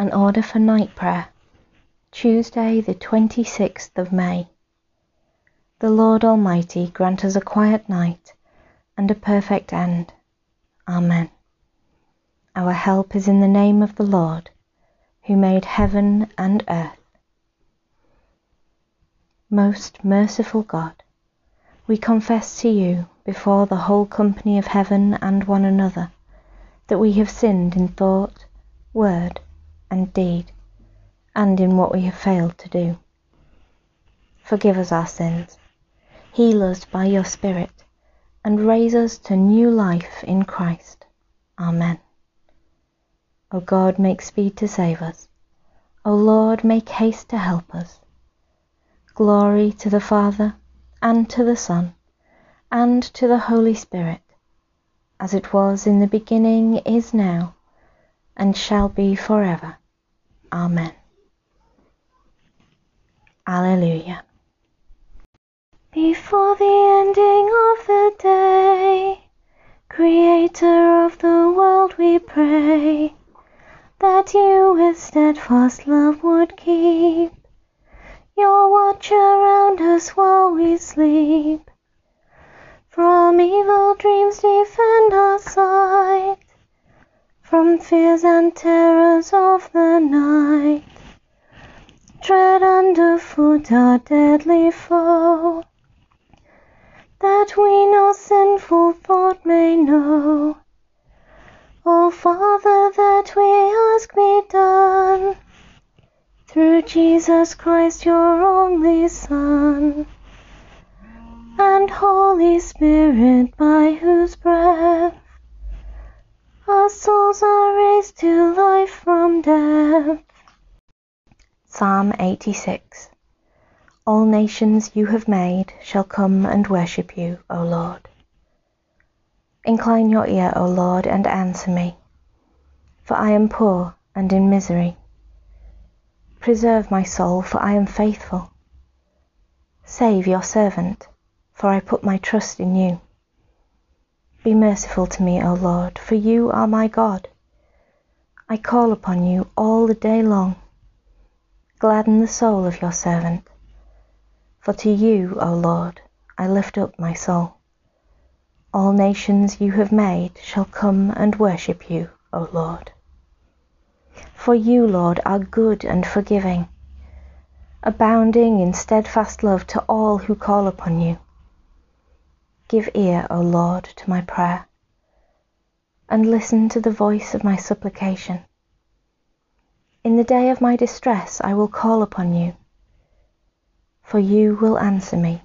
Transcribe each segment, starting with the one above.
An order for night prayer. Tuesday, the 26th of May. The Lord Almighty grant us a quiet night and a perfect end. Amen. Our help is in the name of the Lord, who made heaven and earth. Most merciful God, we confess to you before the whole company of heaven and one another that we have sinned in thought, word, and deed, and in what we have failed to do. Forgive us our sins, heal us by your Spirit, and raise us to new life in Christ. Amen. O God, make speed to save us. O Lord, make haste to help us. Glory to the Father, and to the Son, and to the Holy Spirit, as it was in the beginning, is now, and shall be forever. Amen. Alleluia. Before the ending of the day, Creator of the world, we pray that you with steadfast love would keep your watch around us while we sleep. From evil dreams defend our sight, from fears and terrors of the night. Tread underfoot our deadly foe, that we no sinful thought may know. O Father, that we ask be done through Jesus Christ, your only Son, and Holy Spirit, by whose breath our souls are raised to life from death. Psalm 86 All nations you have made shall come and worship you, O Lord. Incline your ear, O Lord, and answer me, for I am poor and in misery. Preserve my soul, for I am faithful. Save your servant, for I put my trust in you. Be merciful to me, O Lord, for you are my God. I call upon you all the day long. Gladden the soul of your servant, for to you, O Lord, I lift up my soul. All nations you have made shall come and worship you, O Lord. For you, Lord, are good and forgiving, abounding in steadfast love to all who call upon you. Give ear, O Lord, to my prayer, and listen to the voice of my supplication. In the day of my distress I will call upon you, for you will answer me.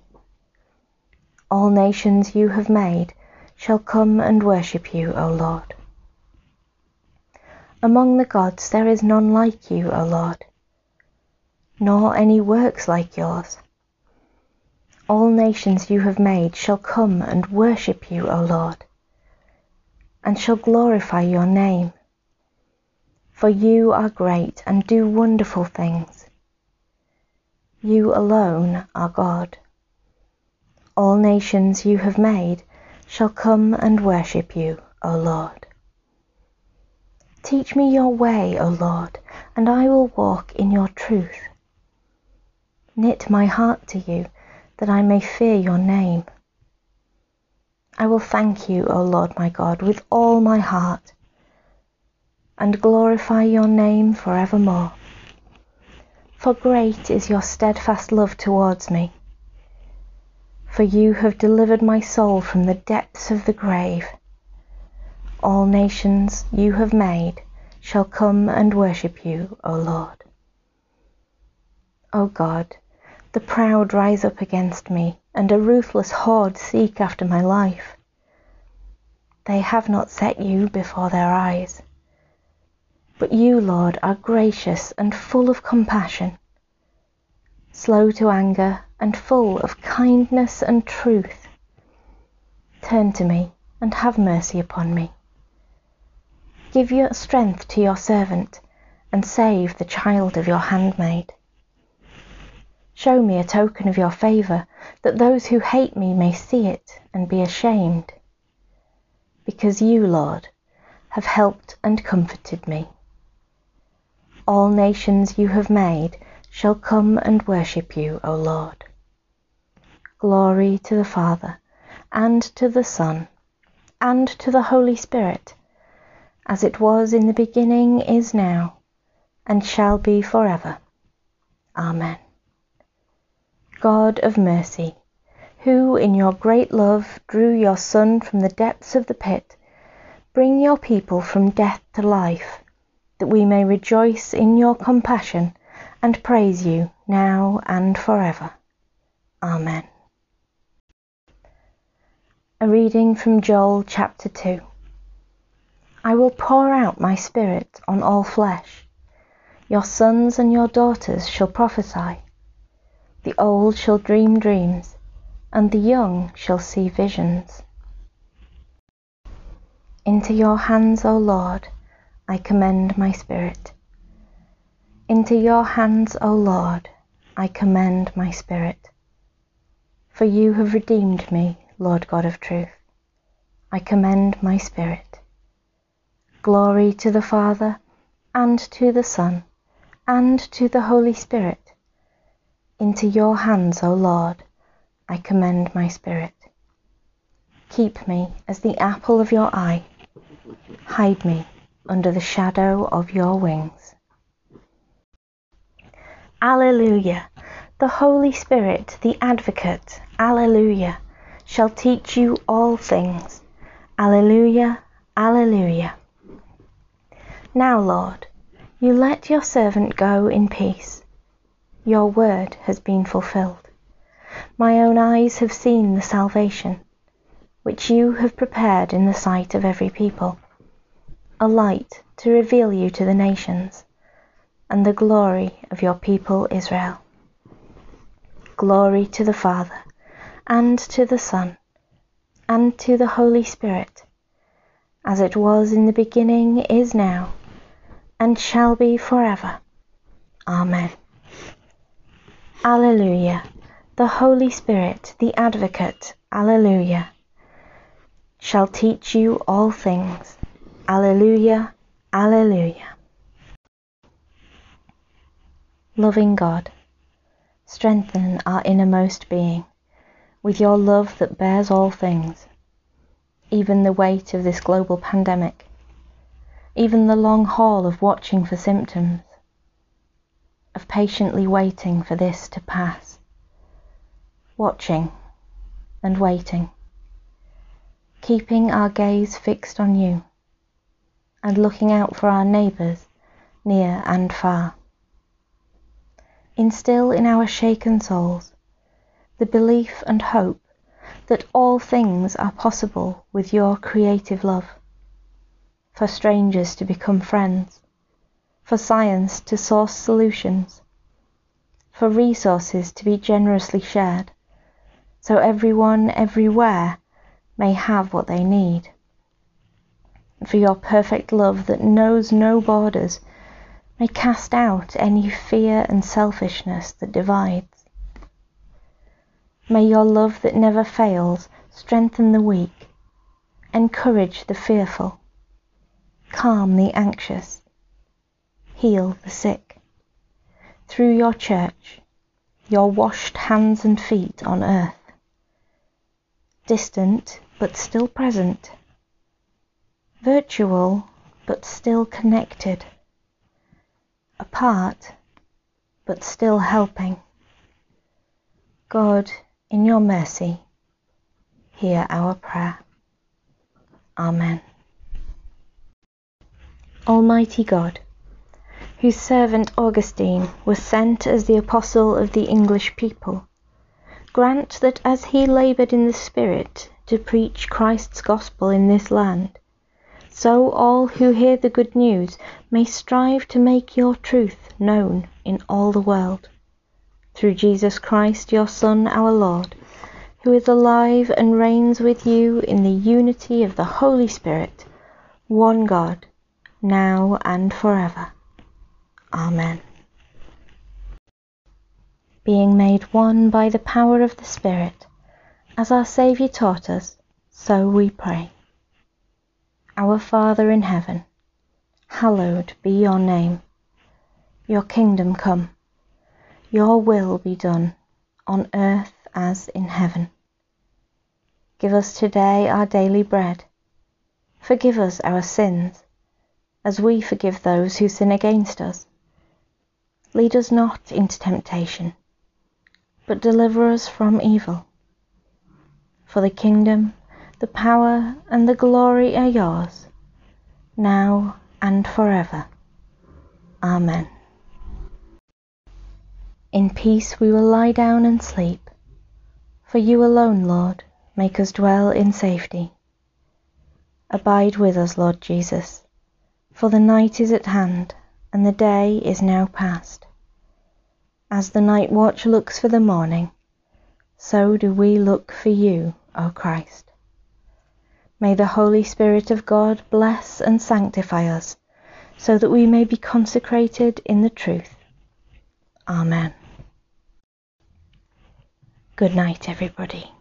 All nations you have made shall come and worship you, O Lord. Among the gods there is none like you, O Lord, nor any works like yours. All nations you have made shall come and worship you, O Lord, and shall glorify your name. For you are great and do wonderful things. You alone are God. All nations you have made shall come and worship you, O Lord. Teach me your way, O Lord, and I will walk in your truth. Knit my heart to you, that I may fear your name. I will thank you, O Lord my God, with all my heart, and glorify your name for evermore. For great is your steadfast love towards me. For you have delivered my soul from the depths of the grave all nations you have made shall come and worship you, O Lord. O God, the proud rise up against me, and a ruthless horde seek after my life. They have not set you before their eyes. But you, Lord, are gracious and full of compassion, slow to anger and full of kindness and truth. Turn to me and have mercy upon me. Give your strength to your servant, and save the child of your handmaid. Show me a token of your favour, that those who hate me may see it and be ashamed. Because you, Lord, have helped and comforted me. all nations you have made shall come and worship you, O Lord. Glory to the Father, and to the Son, and to the Holy Spirit, as it was in the beginning, is now, and shall be forever. Amen. God of mercy, who in your great love drew your Son from the depths of the pit, bring your people from death to life, that we may rejoice in your compassion and praise you now and forever. Amen. A reading from Joel chapter 2. I will pour out my Spirit on all flesh. Your sons and your daughters shall prophesy. The old shall dream dreams, and the young shall see visions. Into your hands, O Lord, I commend my spirit. Into your hands, O Lord, I commend my spirit. For you have redeemed me, Lord God of truth. I commend my spirit. Glory to the Father, and to the Son, and to the Holy Spirit. Into your hands, O Lord, I commend my spirit. Keep me as the apple of your eye. Hide me under the shadow of your wings. Alleluia! The Holy Spirit, the Advocate, Alleluia, shall teach you all things. Alleluia, Alleluia. Now, Lord, you let your servant go in peace. Your word has been fulfilled. My own eyes have seen the salvation, which you have prepared in the sight of every people, a light to reveal you to the nations, and the glory of your people Israel. Glory to the Father, and to the Son, and to the Holy Spirit, as it was in the beginning, is now, and shall be forever. Amen. Alleluia. The Holy Spirit, the Advocate, Alleluia, shall teach you all things. Alleluia, Alleluia. Loving God, strengthen our innermost being with your love that bears all things, even the weight of this global pandemic even the long haul of watching for symptoms, of patiently waiting for this to pass, watching and waiting, keeping our gaze fixed on you, and looking out for our neighbours near and far. Instill in our shaken souls the belief and hope that all things are possible with your creative love for strangers to become friends, for science to source solutions, for resources to be generously shared, so everyone everywhere may have what they need. For your perfect love that knows no borders may cast out any fear and selfishness that divides. May your love that never fails strengthen the weak, encourage the fearful, calm the anxious, heal the sick. Through your church, your washed hands and feet on earth, distant but still present, virtual but still connected, apart but still helping. God, in your mercy, hear our prayer. Amen. Almighty God, whose servant Augustine was sent as the apostle of the English people, grant that as he laboured in the Spirit to preach Christ's gospel in this land, so all who hear the good news may strive to make your truth known in all the world. Through Jesus Christ, your Son, our Lord, who is alive and reigns with you in the unity of the Holy Spirit, one God, now and forever. Amen. Being made one by the power of the Spirit, as our Saviour taught us, so we pray. Our Father in heaven, hallowed be your name. your kingdom come, your will be done on earth as in heaven. Give us today our daily bread. Forgive us our sins, as we forgive those who sin against us. Lead us not into temptation, but deliver us from evil. For the kingdom, the power, and the glory are yours, now and forever. Amen. In peace we will lie down and sleep, for you alone, Lord, make us dwell in safety. Abide with us, Lord Jesus, for the night is at hand, and the day is now past. As the night watch looks for the morning, so do we look for you, O Christ. May the Holy Spirit of God bless and sanctify us, so that we may be consecrated in the truth. Amen. Good night, everybody.